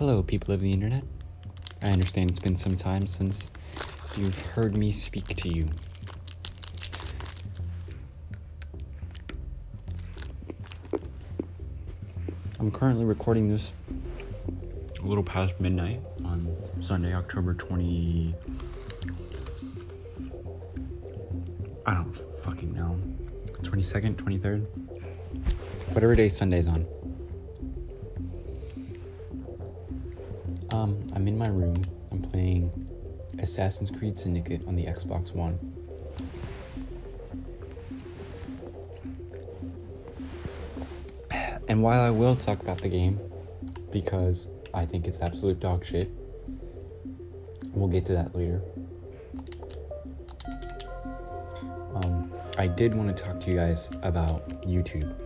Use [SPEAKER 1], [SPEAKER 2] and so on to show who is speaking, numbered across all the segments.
[SPEAKER 1] Hello, people of the internet. I understand it's been some time since you've heard me speak to you. I'm currently recording this a little past midnight on Sunday, October 20. I don't fucking know. 22nd, 23rd? Whatever day Sunday's on. I'm in my room. I'm playing Assassin's Creed Syndicate on the Xbox One. And while I will talk about the game, because I think it's absolute dog shit, we'll get to that later. Um, I did want to talk to you guys about YouTube.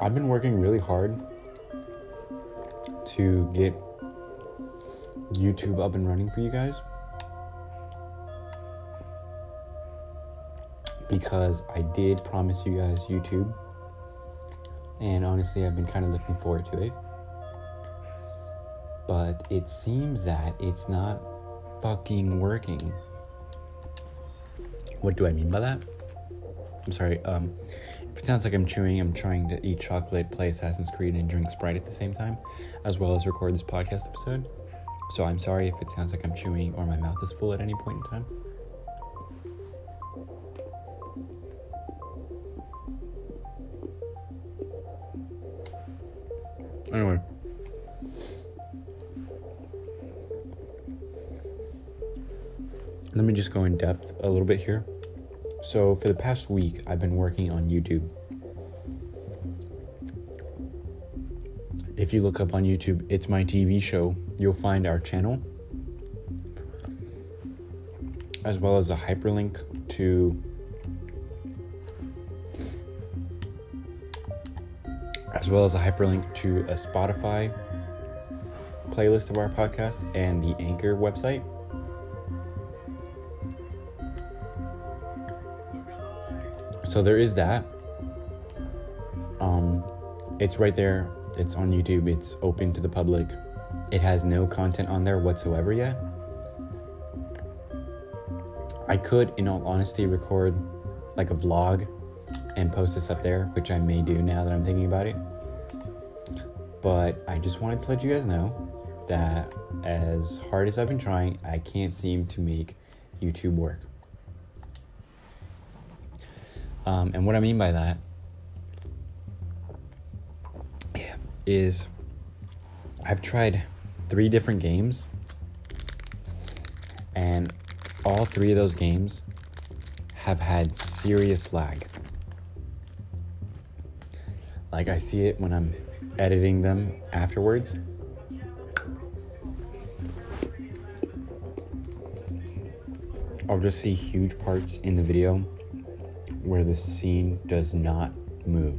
[SPEAKER 1] I've been working really hard to get YouTube up and running for you guys. Because I did promise you guys YouTube. And honestly, I've been kind of looking forward to it. But it seems that it's not fucking working. What do I mean by that? I'm sorry, um, sounds like I'm chewing, I'm trying to eat chocolate, play Assassin's Creed, and drink Sprite at the same time, as well as record this podcast episode. So I'm sorry if it sounds like I'm chewing or my mouth is full at any point in time. Anyway. Let me just go in depth a little bit here. So, for the past week, I've been working on YouTube. If you look up on YouTube, it's my TV show, you'll find our channel, as well as a hyperlink to as well as a hyperlink to a Spotify playlist of our podcast and the Anchor website. So there is that. Um, it's right there. It's on YouTube. It's open to the public. It has no content on there whatsoever yet. I could, in all honesty, record like a vlog and post this up there, which I may do now that I'm thinking about it. But I just wanted to let you guys know that as hard as I've been trying, I can't seem to make YouTube work. Um, and what I mean by that is I've tried three different games, and all three of those games have had serious lag. Like, I see it when I'm editing them afterwards. I'll just see huge parts in the video where the scene does not move.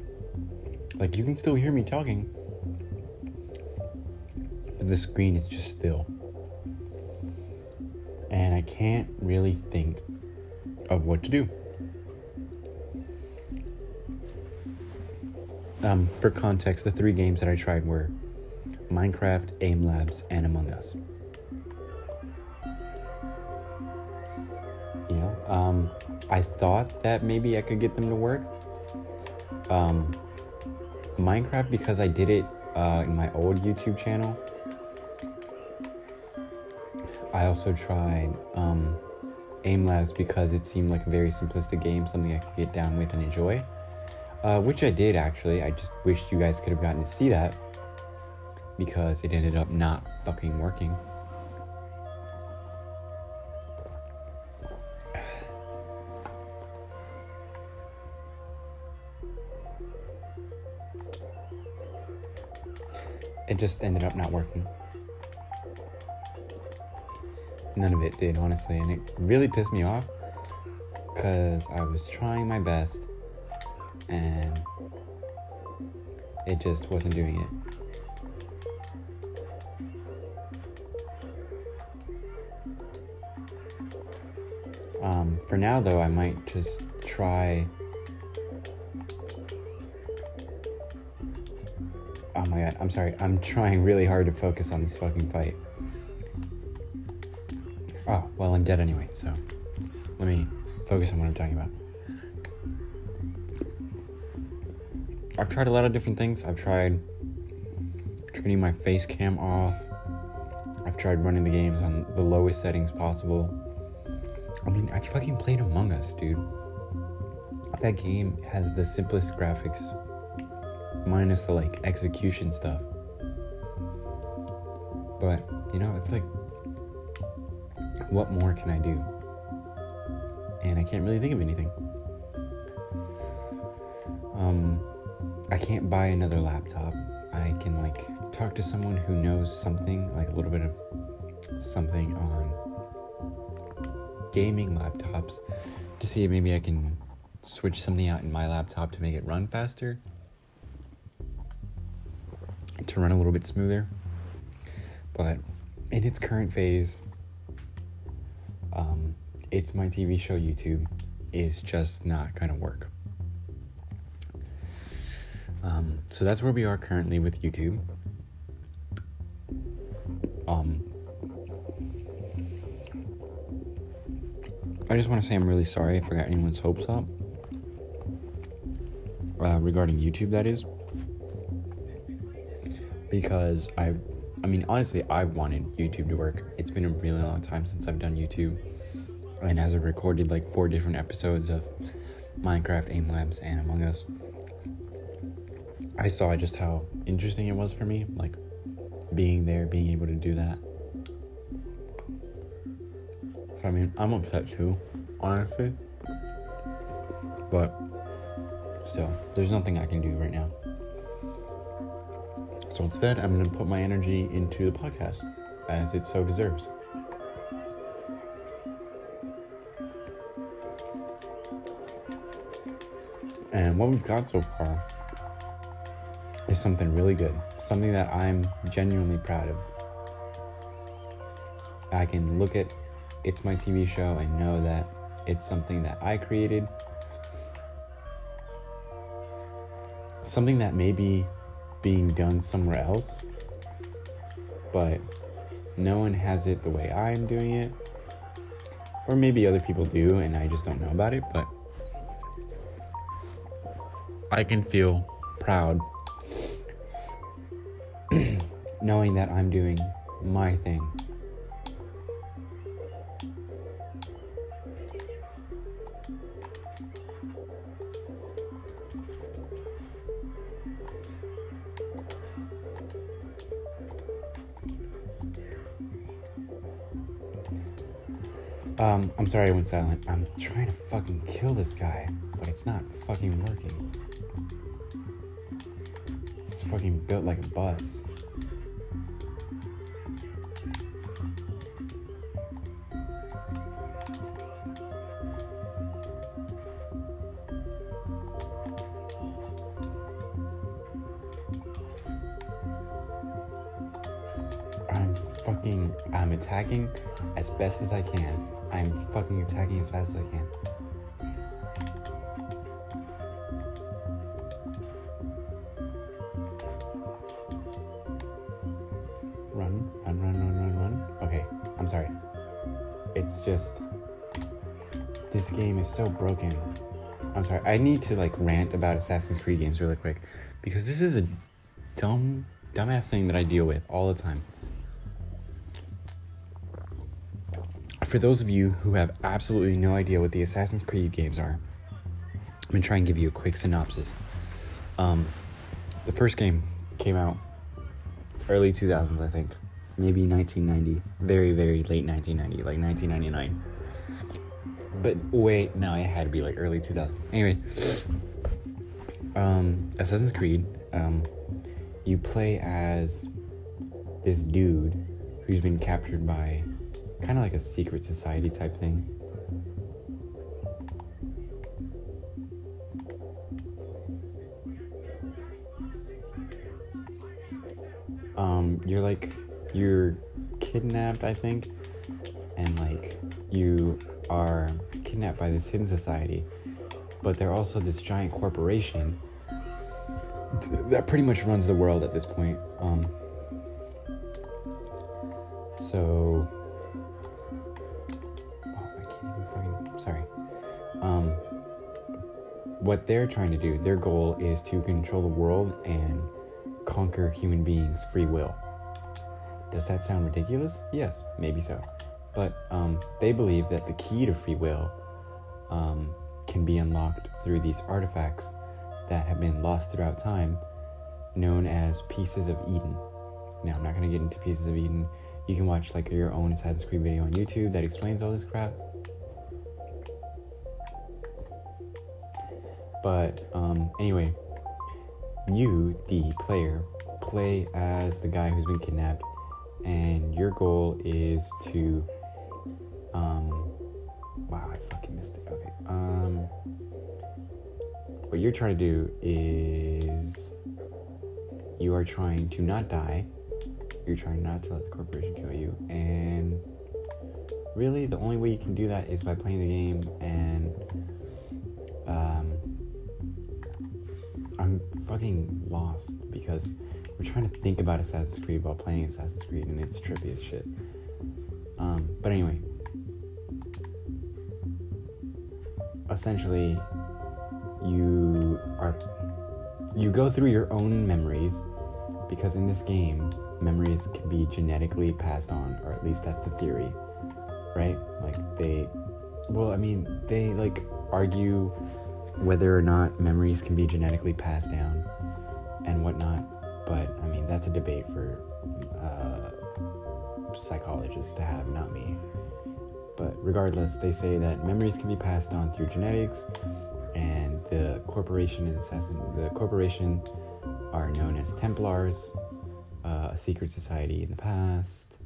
[SPEAKER 1] Like you can still hear me talking, but the screen is just still. And I can't really think of what to do. Um, for context, the three games that I tried were Minecraft, Aim Labs, and Among Us. I thought that maybe I could get them to work. Um, Minecraft, because I did it uh, in my old YouTube channel. I also tried um, Aim Labs because it seemed like a very simplistic game, something I could get down with and enjoy. Uh, which I did actually. I just wish you guys could have gotten to see that because it ended up not fucking working. It just ended up not working. None of it did, honestly, and it really pissed me off because I was trying my best and it just wasn't doing it. Um, for now, though, I might just try I'm sorry. I'm trying really hard to focus on this fucking fight. Oh, well, I'm dead anyway, so let me focus on what I'm talking about. I've tried a lot of different things. I've tried turning my face cam off. I've tried running the games on the lowest settings possible. I mean, I fucking played Among Us, dude. That game has the simplest graphics, minus the like execution stuff. But, you know, it's like, what more can I do? And I can't really think of anything. Um, I can't buy another laptop. I can like talk to someone who knows something, like a little bit of something on gaming laptops to see if maybe I can switch something out in my laptop to make it run faster, to run a little bit smoother. But in its current phase, um, it's my TV show YouTube is just not gonna work. Um, so that's where we are currently with YouTube. Um, I just want to say I'm really sorry I got anyone's hopes up uh, regarding YouTube. That is because I, I mean, honestly, I wanted YouTube to work. It's been a really long time since I've done YouTube, and as I recorded like four different episodes of Minecraft, Aim Labs, and Among Us I saw just how interesting it was for me, like being there, being able to do that. So, I mean, I'm upset too, honestly. But still, there's nothing I can do right now. So instead, I'm going to put my energy into the podcast, as it so deserves. And what we've got so far is something really good, something that I'm genuinely proud of. I can look at it's my TV show and know that it's something that I created. Something that may be being done somewhere else, but no one has it the way I'm doing it. Or maybe other people do and I just don't know about it, but I can feel proud knowing that I'm doing my thing. I'm sorry I went silent. I'm trying to fucking kill this guy, but it's not fucking working. It's fucking built like a bus. Best as I can. I'm fucking attacking as fast as I can. Run, run, run, run, run, run. Okay, I'm sorry. It's just this game is so broken. I'm sorry. I need to like rant about Assassin's Creed games really quick because this is a dumb dumbass thing that I deal with all the time. For those of you who have absolutely no idea what the Assassin's Creed games are, I'm gonna try and give you a quick synopsis. Um, the first game came out early 2000s, I think, maybe 1990, very very late 1990, like 1999. But wait, no, it had to be like early 2000s. Anyway, um, Assassin's Creed, um, you play as this dude who's been captured by kind of like a secret society type thing. Um, you're like you're kidnapped, I think, and like you are kidnapped by this hidden society, but they're also this giant corporation th- that pretty much runs the world at this point. Um, so, what they're trying to do, their goal is to control the world and conquer human beings' free will. Does that sound ridiculous? Yes, maybe so. But um, they believe that the key to free will um, can be unlocked through these artifacts that have been lost throughout time, known as Pieces of Eden. Now, I'm not going to get into Pieces of Eden. You can watch like your own Assassin's Creed video on YouTube that explains all this crap. But um, anyway, you, the player, play as the guy who's been kidnapped, and your goal is to. Um, wow, I fucking missed it. Okay. Um, what you're trying to do is you are trying to not die. You're trying not to let the corporation kill you, and really, the only way you can do that is by playing the game and. Fucking lost because we're trying to think about Assassin's Creed while playing Assassin's Creed, and it's trippy as shit. Um, but anyway, essentially, you are you go through your own memories because in this game, memories can be genetically passed on, or at least that's the theory, right? Like they, well, I mean, they like argue whether or not memories can be genetically passed down and whatnot. But I mean, that's a debate for uh, psychologists to have, not me. But regardless, they say that memories can be passed on through genetics, and the corporation and assassin, the corporation are known as Templars, uh, a secret society in the past,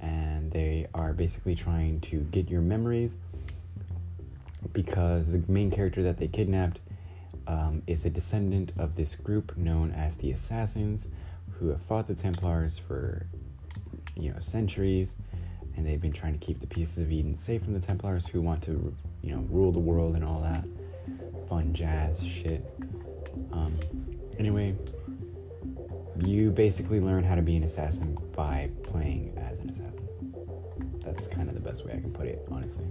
[SPEAKER 1] and they are basically trying to get your memories because the main character that they kidnapped um, is a descendant of this group known as the Assassins, who have fought the Templars for you know centuries, and they've been trying to keep the pieces of Eden safe from the Templars, who want to you know rule the world and all that fun jazz shit. Um, anyway, you basically learn how to be an assassin by playing as an assassin. That's kind of the best way I can put it, honestly.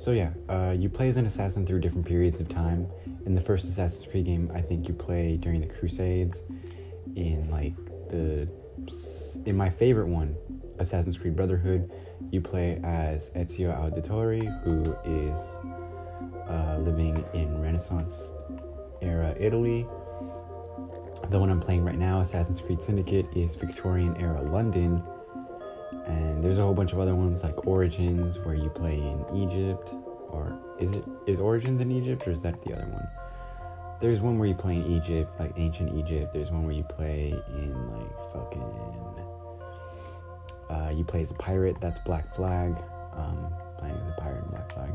[SPEAKER 1] So yeah, uh, you play as an assassin through different periods of time. In the first Assassin's Creed game, I think you play during the Crusades. In like the, in my favorite one, Assassin's Creed Brotherhood, you play as Ezio Auditore, who is uh, living in Renaissance era Italy. The one I'm playing right now, Assassin's Creed Syndicate, is Victorian era London and there's a whole bunch of other ones like Origins where you play in Egypt or is it is Origins in Egypt or is that the other one? There's one where you play in Egypt, like ancient Egypt. There's one where you play in like fucking uh, you play as a pirate, that's Black Flag. Um, playing as a pirate in Black Flag.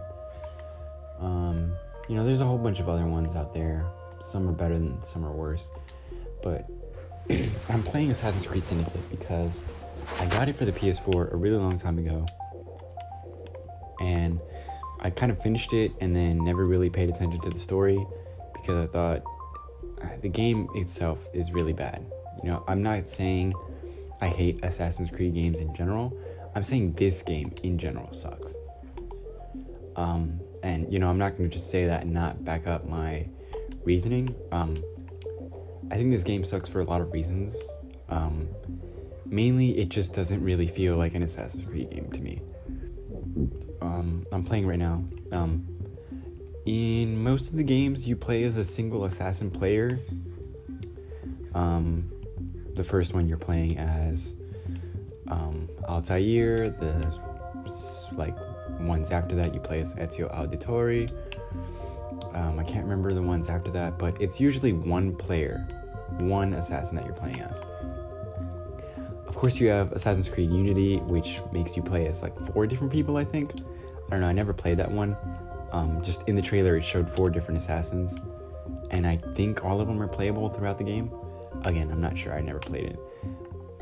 [SPEAKER 1] Um, you know, there's a whole bunch of other ones out there. Some are better than some are worse. But I'm playing Assassin's Creed Syndicate because I got it for the PS4 a really long time ago. And I kind of finished it and then never really paid attention to the story because I thought uh, the game itself is really bad. You know, I'm not saying I hate Assassin's Creed games in general. I'm saying this game in general sucks. Um, and you know, I'm not going to just say that and not back up my reasoning. Um, I think this game sucks for a lot of reasons. Um, mainly, it just doesn't really feel like an Assassin's Creed game to me. Um, I'm playing right now. Um, in most of the games, you play as a single assassin player. Um, the first one you're playing as um, Altair. The like ones after that you play as Ezio Auditore. Um, I can't remember the ones after that, but it's usually one player, one assassin that you're playing as. Course, you have Assassin's Creed Unity, which makes you play as like four different people. I think. I don't know. I never played that one. Um, just in the trailer, it showed four different assassins, and I think all of them are playable throughout the game. Again, I'm not sure. I never played it,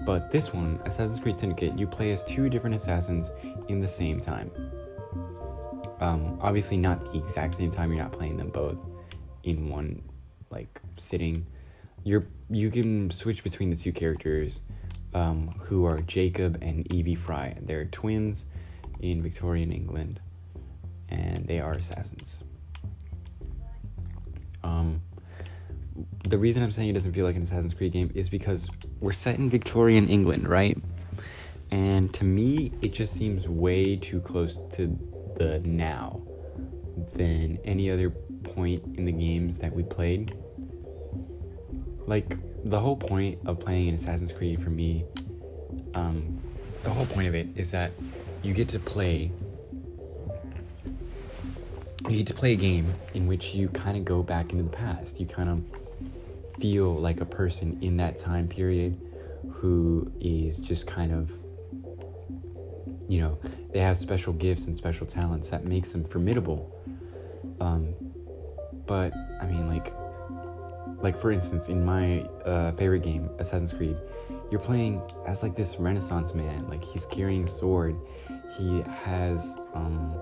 [SPEAKER 1] But this one, Assassin's Creed Syndicate, you play as two different assassins in the same time. Um, obviously, not the exact same time. You're not playing them both in one like sitting. You're you can switch between the two characters, um, who are Jacob and Evie Frye. They're twins in Victorian England, and they are assassins. Um, the reason I'm saying it doesn't feel like an Assassin's Creed game is because we're set in Victorian England, right? And to me, it just seems way too close to the now than any other point in the games that we played. Like, the whole point of playing an Assassin's Creed for me, um, the whole point of it is that you get to play. You get to play a game in which you kind of go back into the past. You kind of feel like a person in that time period who is just kind of you know they have special gifts and special talents that makes them formidable um, but i mean like like for instance in my uh, favorite game assassin's creed you're playing as like this renaissance man. Like he's carrying a sword. He has um,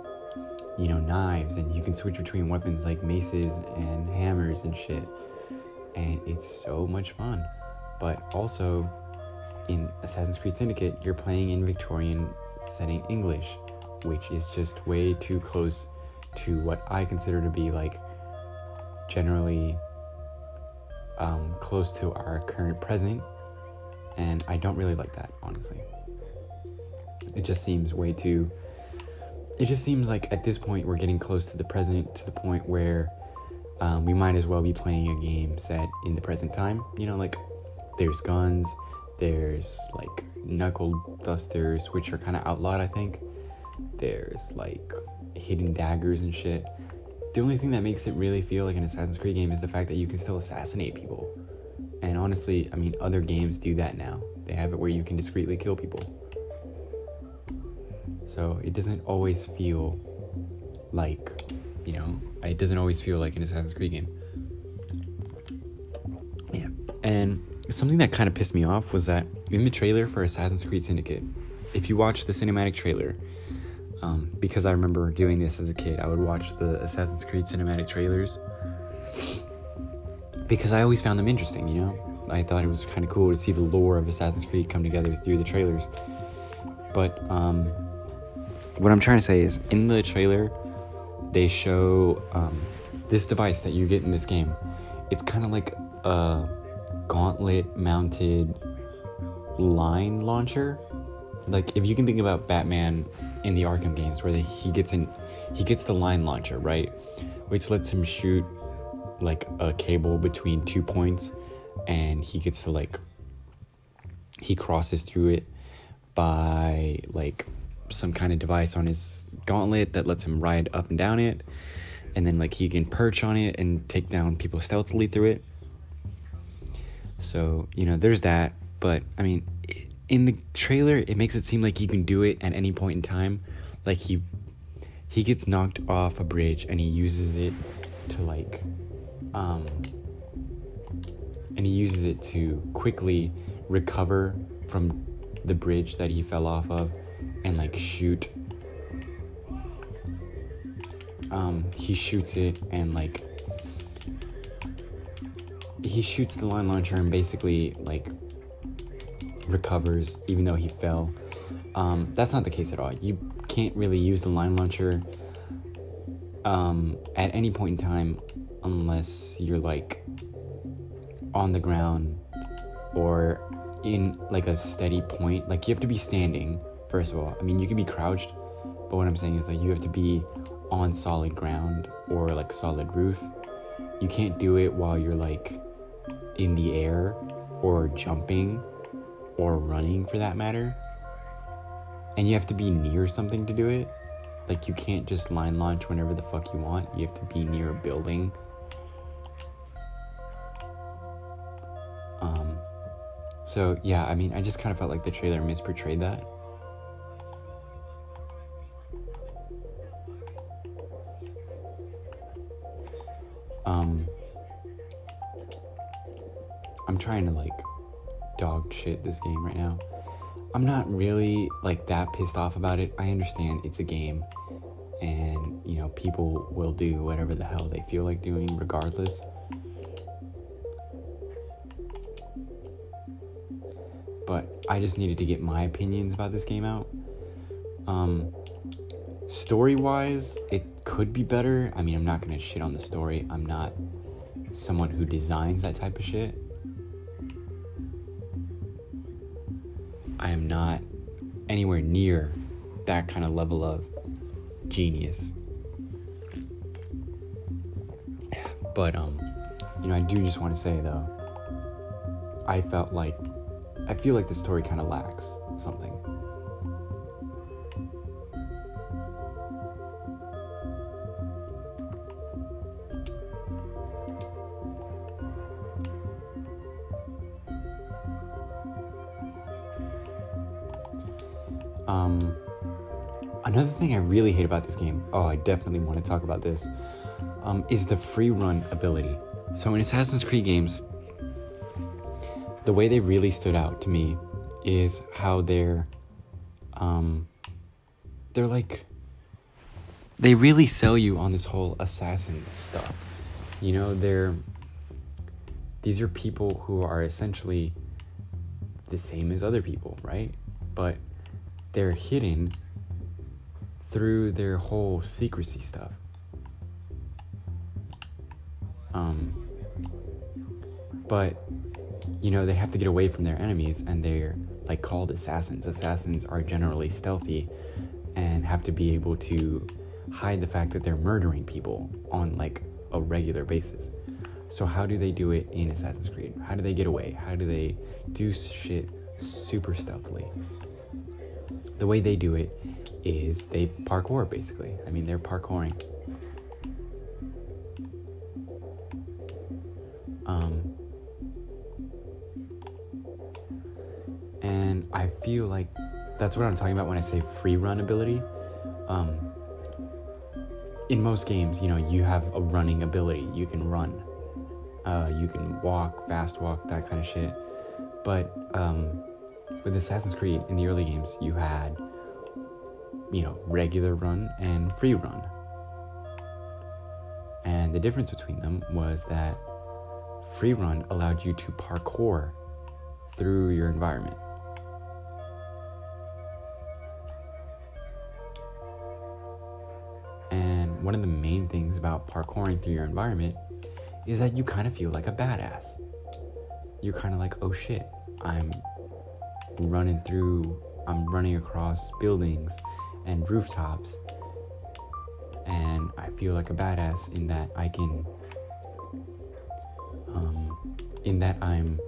[SPEAKER 1] you know knives and you can switch between weapons like maces and hammers and shit. And it's so much fun. But also in assassin's creed syndicate you're playing in victorian setting english which is just way too close to what i consider to be like generally um, close to our current present and i don't really like that honestly. It just seems way too it just seems like at this point we're getting close to the present to the point where um, we might as well be playing a game set in the present time. You know like there's guns there's like knuckle dusters which are kind of outlawed i think. There's like hidden daggers and shit the only thing that makes it really feel like an assassin's creed game is the fact that you can still assassinate people and honestly i mean other games do that now they have it where you can discreetly kill people so it doesn't always feel like, you know, it doesn't always feel like an Assassin's Creed game. Yeah. And something that kind of pissed me off was that in the trailer for Assassin's Creed Syndicate, if you watch the cinematic trailer, um, because I remember doing this as a kid, I would watch the Assassin's Creed cinematic trailers because I always found them interesting, you know? I thought it was kind of cool to see the lore of Assassin's Creed come together through the trailers. But um, what I'm trying to say is, in the trailer, they show um, this device that you get in this game. It's kind of like a gauntlet mounted line launcher. Like if you can think about Batman in the Arkham games, where he gets in, he gets the line launcher, right, which lets him shoot like a cable between two points, and he gets to like he crosses through it by like some kind of device on his gauntlet that lets him ride up and down it. And then like he can perch on it and take down people stealthily through it. So you know there's that. But i mean in the trailer it makes it seem like he can do it at any point in time. Like he he gets knocked off a bridge and he uses it to like um and he uses it to quickly recover from the bridge that he fell off of and like shoot. Um he shoots it and like he shoots the line launcher and basically like recovers even though he fell um that's not the case at all you can't really use the line launcher um at any point in time unless you're like on the ground or in like a steady point like you have to be standing first of all. I mean, you can be crouched, but what I'm saying is like you have to be on solid ground or like solid roof. You can't do it while you're like in the air or jumping or running for that matter. And you have to be near something to do it. Like you can't just line launch whenever the fuck you want. You have to be near a building. Um so yeah, I mean, I just kind of felt like the trailer misportrayed that. um I'm trying to like dog shit this game right now. I'm not really like that pissed off about it. I understand it's a game and you know people will do whatever the hell they feel like doing regardless. But I just needed to get my opinions about this game out. Um story wise, it could be better. I mean, I'm not going to shit on the story. I'm not someone who designs that type of shit. I am not anywhere near that kind of level of genius. But um you know, I do just want to say though I felt like I feel like the story kind of lacks something. Um, another thing I really hate about this game, oh, I definitely want to talk about this, um, is the free run ability. So in Assassin's Creed games, the way they really stood out to me is how they're, um, they're like, they really sell you on this whole assassin stuff. You know, they're, these are people who are essentially the same as other people, right? But they're hidden through their whole secrecy stuff. Um, but you know they have to get away from their enemies, and they're like called assassins. Assassins are generally stealthy and have to be able to hide the fact that they're murdering people on like a regular basis. So how do they do it in Assassin's Creed? How do they get away? How do they do shit super stealthily? The way they do it is they parkour basically. I mean, they're parkouring. Um, and I feel like that's what I'm talking about when I say free run ability. Um, in most games, you know, you have a running ability. You can run, uh, you can walk, fast walk, that kind of shit. But um, with Assassin's Creed in the early games, you had, you know, regular run and free run. And the difference between them was that free run allowed you to parkour through your environment. And one of the main things about parkouring through your environment is that you kind of feel like a badass. You're kind of like, oh shit, I'm running through, I'm running across buildings and rooftops. And I feel like a badass in that I can, um, in that I'm,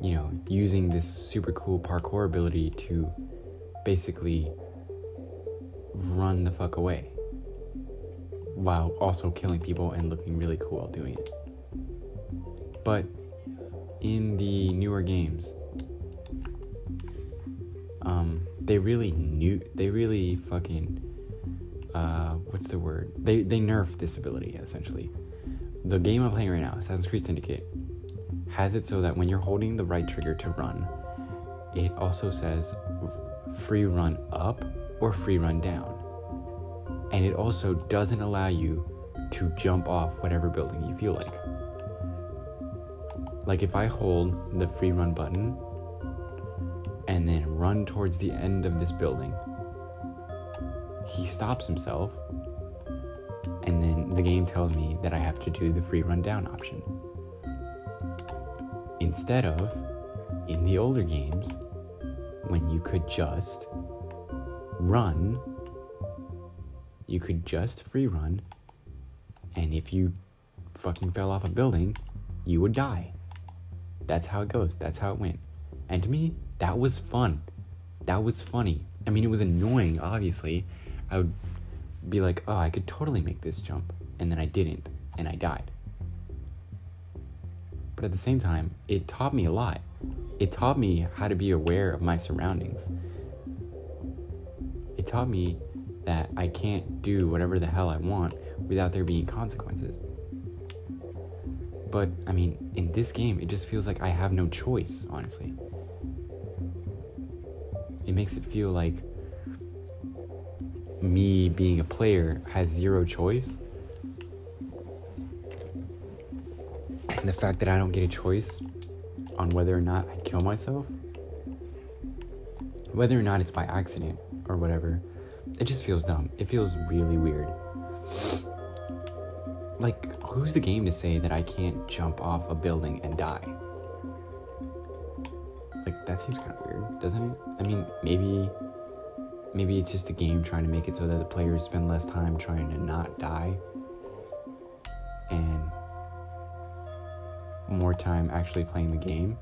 [SPEAKER 1] you know, using this super cool parkour ability to basically run the fuck away while also killing people and looking really cool while doing it. But in the newer games, they really knew, they really fucking, uh, what's the word? They they nerfed this ability essentially. The game I'm playing right now, Assassin's Creed Syndicate, has it so that when you're holding the right trigger to run, it also says free run up or free run down. And it also doesn't allow you to jump off whatever building you feel like. Like if I hold the free run button and then run towards the end of this building. He stops himself, and then the game tells me that I have to do the free run down option. Instead of, in the older games, when you could just run, you could just free run, and if you fucking fell off a building, you would die. That's how it goes. That's how it went. And to me, that was fun. That was funny. I mean, it was annoying, obviously. I would be like, oh, I could totally make this jump. And then I didn't, and I died. But at the same time, it taught me a lot. It taught me how to be aware of my surroundings. It taught me that I can't do whatever the hell I want without there being consequences. But I mean, in this game, it just feels like I have no choice, honestly. It makes it feel like me being a player has zero choice. And the fact that I don't get a choice on whether or not I kill myself, whether or not it's by accident or whatever, it just feels dumb. It feels really weird. Like, who's the game to say that I can't jump off a building and die? Like, that seems kind of weird, doesn't it? I mean, maybe. Maybe it's just a game trying to make it so that the players spend less time trying to not die and more time actually playing the game.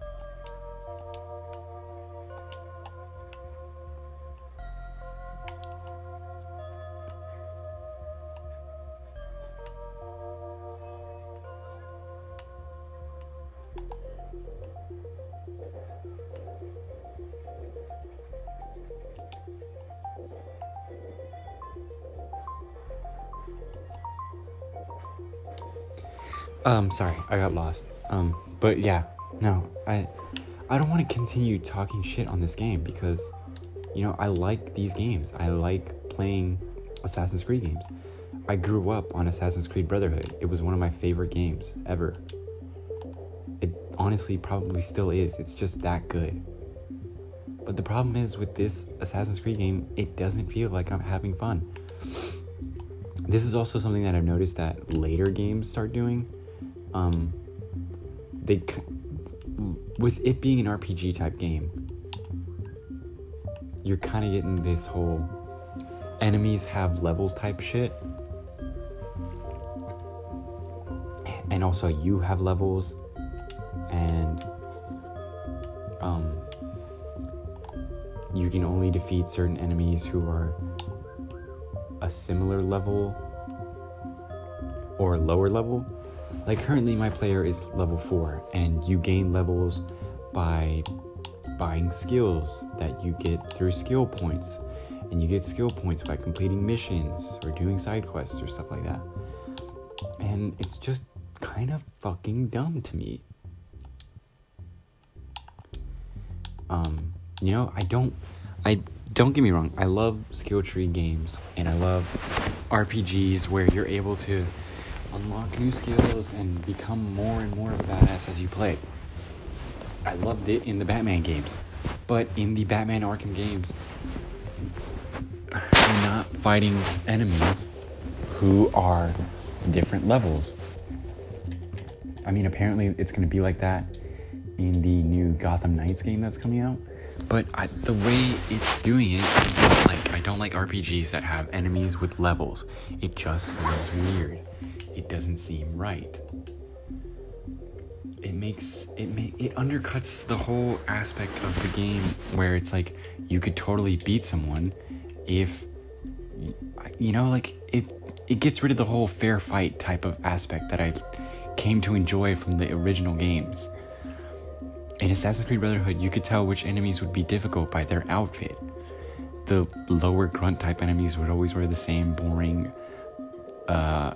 [SPEAKER 1] Um, sorry, I got lost. Um, but yeah, no, I, I don't want to continue talking shit on this game because, you know, I like these games. I like playing Assassin's Creed games. I grew up on Assassin's Creed Brotherhood. It was one of my favorite games ever. It honestly probably still is. It's just that good. But the problem is with this Assassin's Creed game, it doesn't feel like I'm having fun. This is also something that I've noticed that later games start doing um, they with it being an RPG type game, you're kind of getting this whole enemies have levels type shit. And also you have levels and um you can only defeat certain enemies who are a similar level or lower level like currently my player is level 4 and you gain levels by buying skills that you get through skill points and you get skill points by completing missions or doing side quests or stuff like that. And it's just kind of fucking dumb to me. Um, you know, I don't I don't get me wrong, I love skill tree games and I love RPGs where you're able to unlock new skills and become more and more of a badass as you play. I loved it in the Batman games, but in the Batman Arkham games, you're not fighting enemies who are different levels. I mean, apparently it's going to be like that in the new Gotham Knights game that's coming out. But I, the way it's doing it, I like I don't like RPGs that have enemies with levels. It just seems weird it doesn't seem right. It makes it make it undercuts the whole aspect of the game where it's like you could totally beat someone if you know like it it gets rid of the whole fair fight type of aspect that I came to enjoy from the original games. In Assassin's Creed Brotherhood, you could tell which enemies would be difficult by their outfit. The lower grunt type enemies would always wear the same boring uh,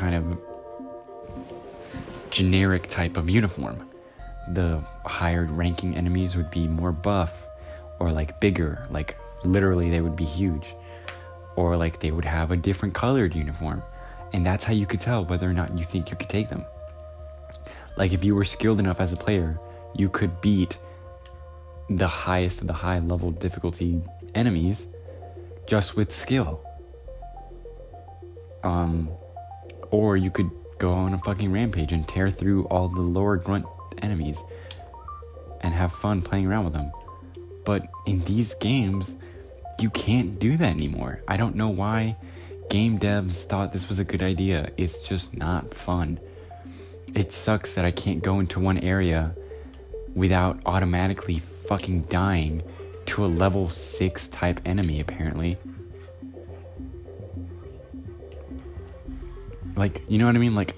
[SPEAKER 1] kind of generic type of uniform. The higher ranking enemies would be more buff or like bigger, like literally they would be huge. Or like they would have a different colored uniform. And that's how you could tell whether or not you think you could take them. Like if you were skilled enough as a player, you could beat the highest of the high level difficulty enemies just with skill. Um, or you could go on a fucking rampage and tear through all the lower grunt enemies and have fun playing around with them. But in these games, you can't do that anymore. I don't know why game devs thought this was a good idea. It's just not fun. It sucks that I can't go into one area without automatically fucking dying to a level 6 type enemy, apparently. Like, you know what I mean? Like,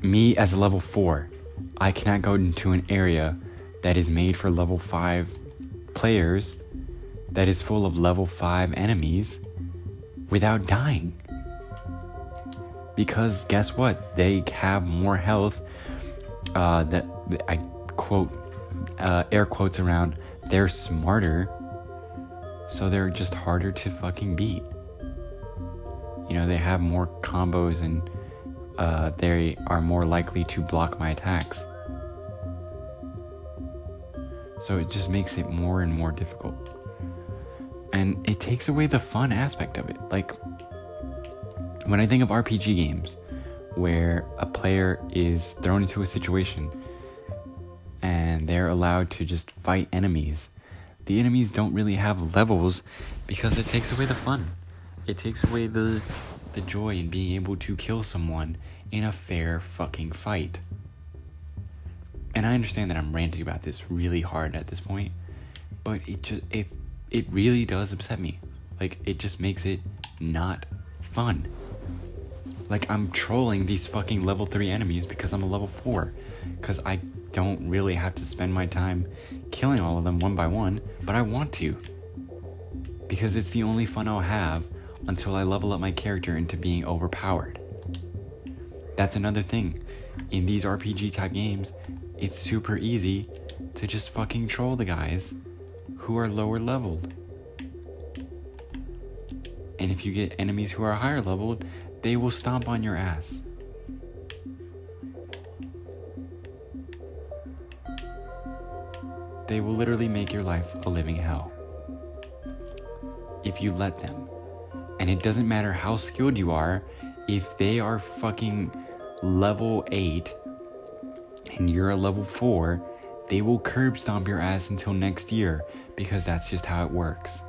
[SPEAKER 1] me as a level 4, I cannot go into an area that is made for level 5 players that is full of level 5 enemies without dying. Because guess what? They have more health uh, that I quote uh, air quotes around they're smarter, so they're just harder to fucking beat. You know, they have more combos and uh, they are more likely to block my attacks. So it just makes it more and more difficult. And it takes away the fun aspect of it. Like, when I think of RPG games where a player is thrown into a situation and they're allowed to just fight enemies, the enemies don't really have levels because it takes away the fun. It takes away the the joy in being able to kill someone in a fair fucking fight. And I understand that I'm ranting about this really hard at this point, but it just it it really does upset me. Like it just makes it not fun. Like I'm trolling these fucking level 3 enemies because I'm a level 4 cuz I don't really have to spend my time killing all of them one by one, but I want to. Because it's the only fun I'll have until I level up my character into being overpowered. That's another thing. In these RPG type games, it's super easy to just fucking troll the guys who are lower leveled. And if you get enemies who are higher leveled, they will stomp on your ass. They will literally make your life a living hell. If you let them. And it doesn't matter how skilled you are, if they are fucking level 8 and you're a level 4, they will curb stomp your ass until next year because that's just how it works.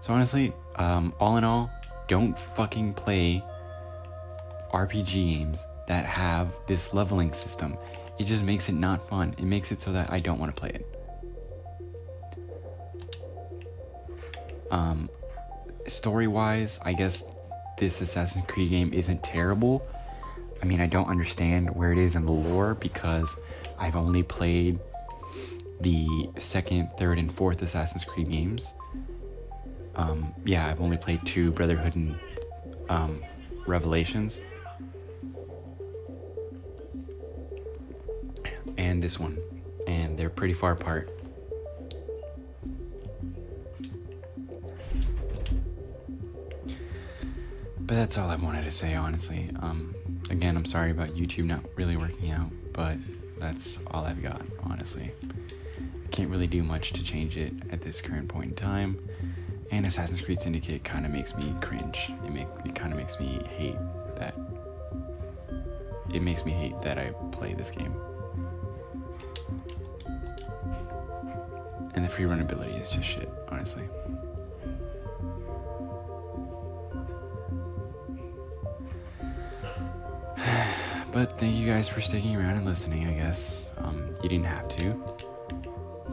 [SPEAKER 1] So honestly, um, all in all, don't fucking play RPG games that have this leveling system. It just makes it not fun. It makes it so that I don't want to play it. Um, story wise, I guess this Assassin's Creed game isn't terrible. I mean, I don't understand where it is in the lore because I've only played the second, third, and fourth Assassin's Creed games. Um, yeah, I've only played two Brotherhood and um, Revelations. And this one. And they're pretty far apart. But that's all I wanted to say, honestly. Um, again, I'm sorry about YouTube not really working out, but that's all I've got, honestly. I can't really do much to change it at this current point in time. And Assassin's Creed Syndicate kind of makes me cringe. It make it kind of makes me hate that. It makes me hate that I play this game. And the free run ability is just shit, honestly. But thank you guys for sticking around and listening, I guess. Um, you didn't have to.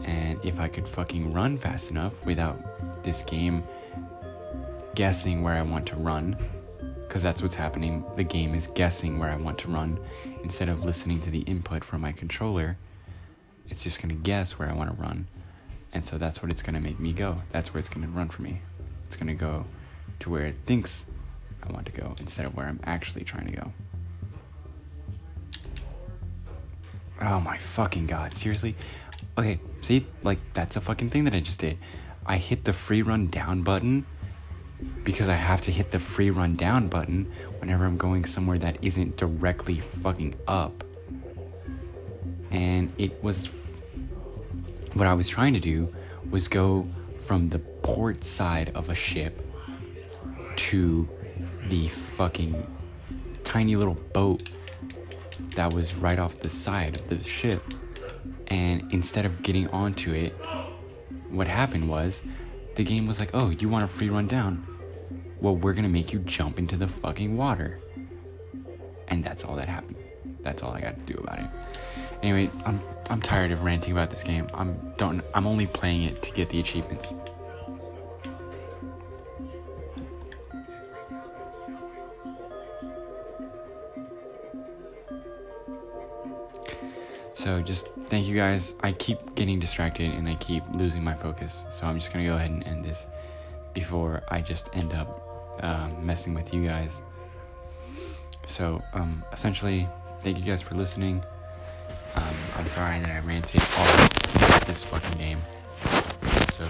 [SPEAKER 1] And if I could fucking run fast enough without this game guessing where I want to run, because that's what's happening, the game is guessing where I want to run instead of listening to the input from my controller. It's just gonna guess where I want to run. And so that's what it's gonna make me go. That's where it's gonna run for me. It's gonna go to where it thinks I want to go instead of where I'm actually trying to go. Oh my fucking god, seriously? Okay, see, like, that's a fucking thing that I just did. I hit the free run down button because I have to hit the free run down button whenever I'm going somewhere that isn't directly fucking up. And it was. What I was trying to do was go from the port side of a ship to the fucking tiny little boat that was right off the side of the ship. And instead of getting onto it, what happened was the game was like, oh, you want a free run down? Well, we're gonna make you jump into the fucking water. And that's all that happened. That's all I got to do about it. Anyway, I'm I'm tired of ranting about this game. I'm don't I'm only playing it to get the achievements. So just thank you guys. I keep getting distracted and I keep losing my focus. So I'm just gonna go ahead and end this before I just end up um, messing with you guys. So, um, essentially, thank you guys for listening. Um, I'm sorry that I ranted all this fucking game. So,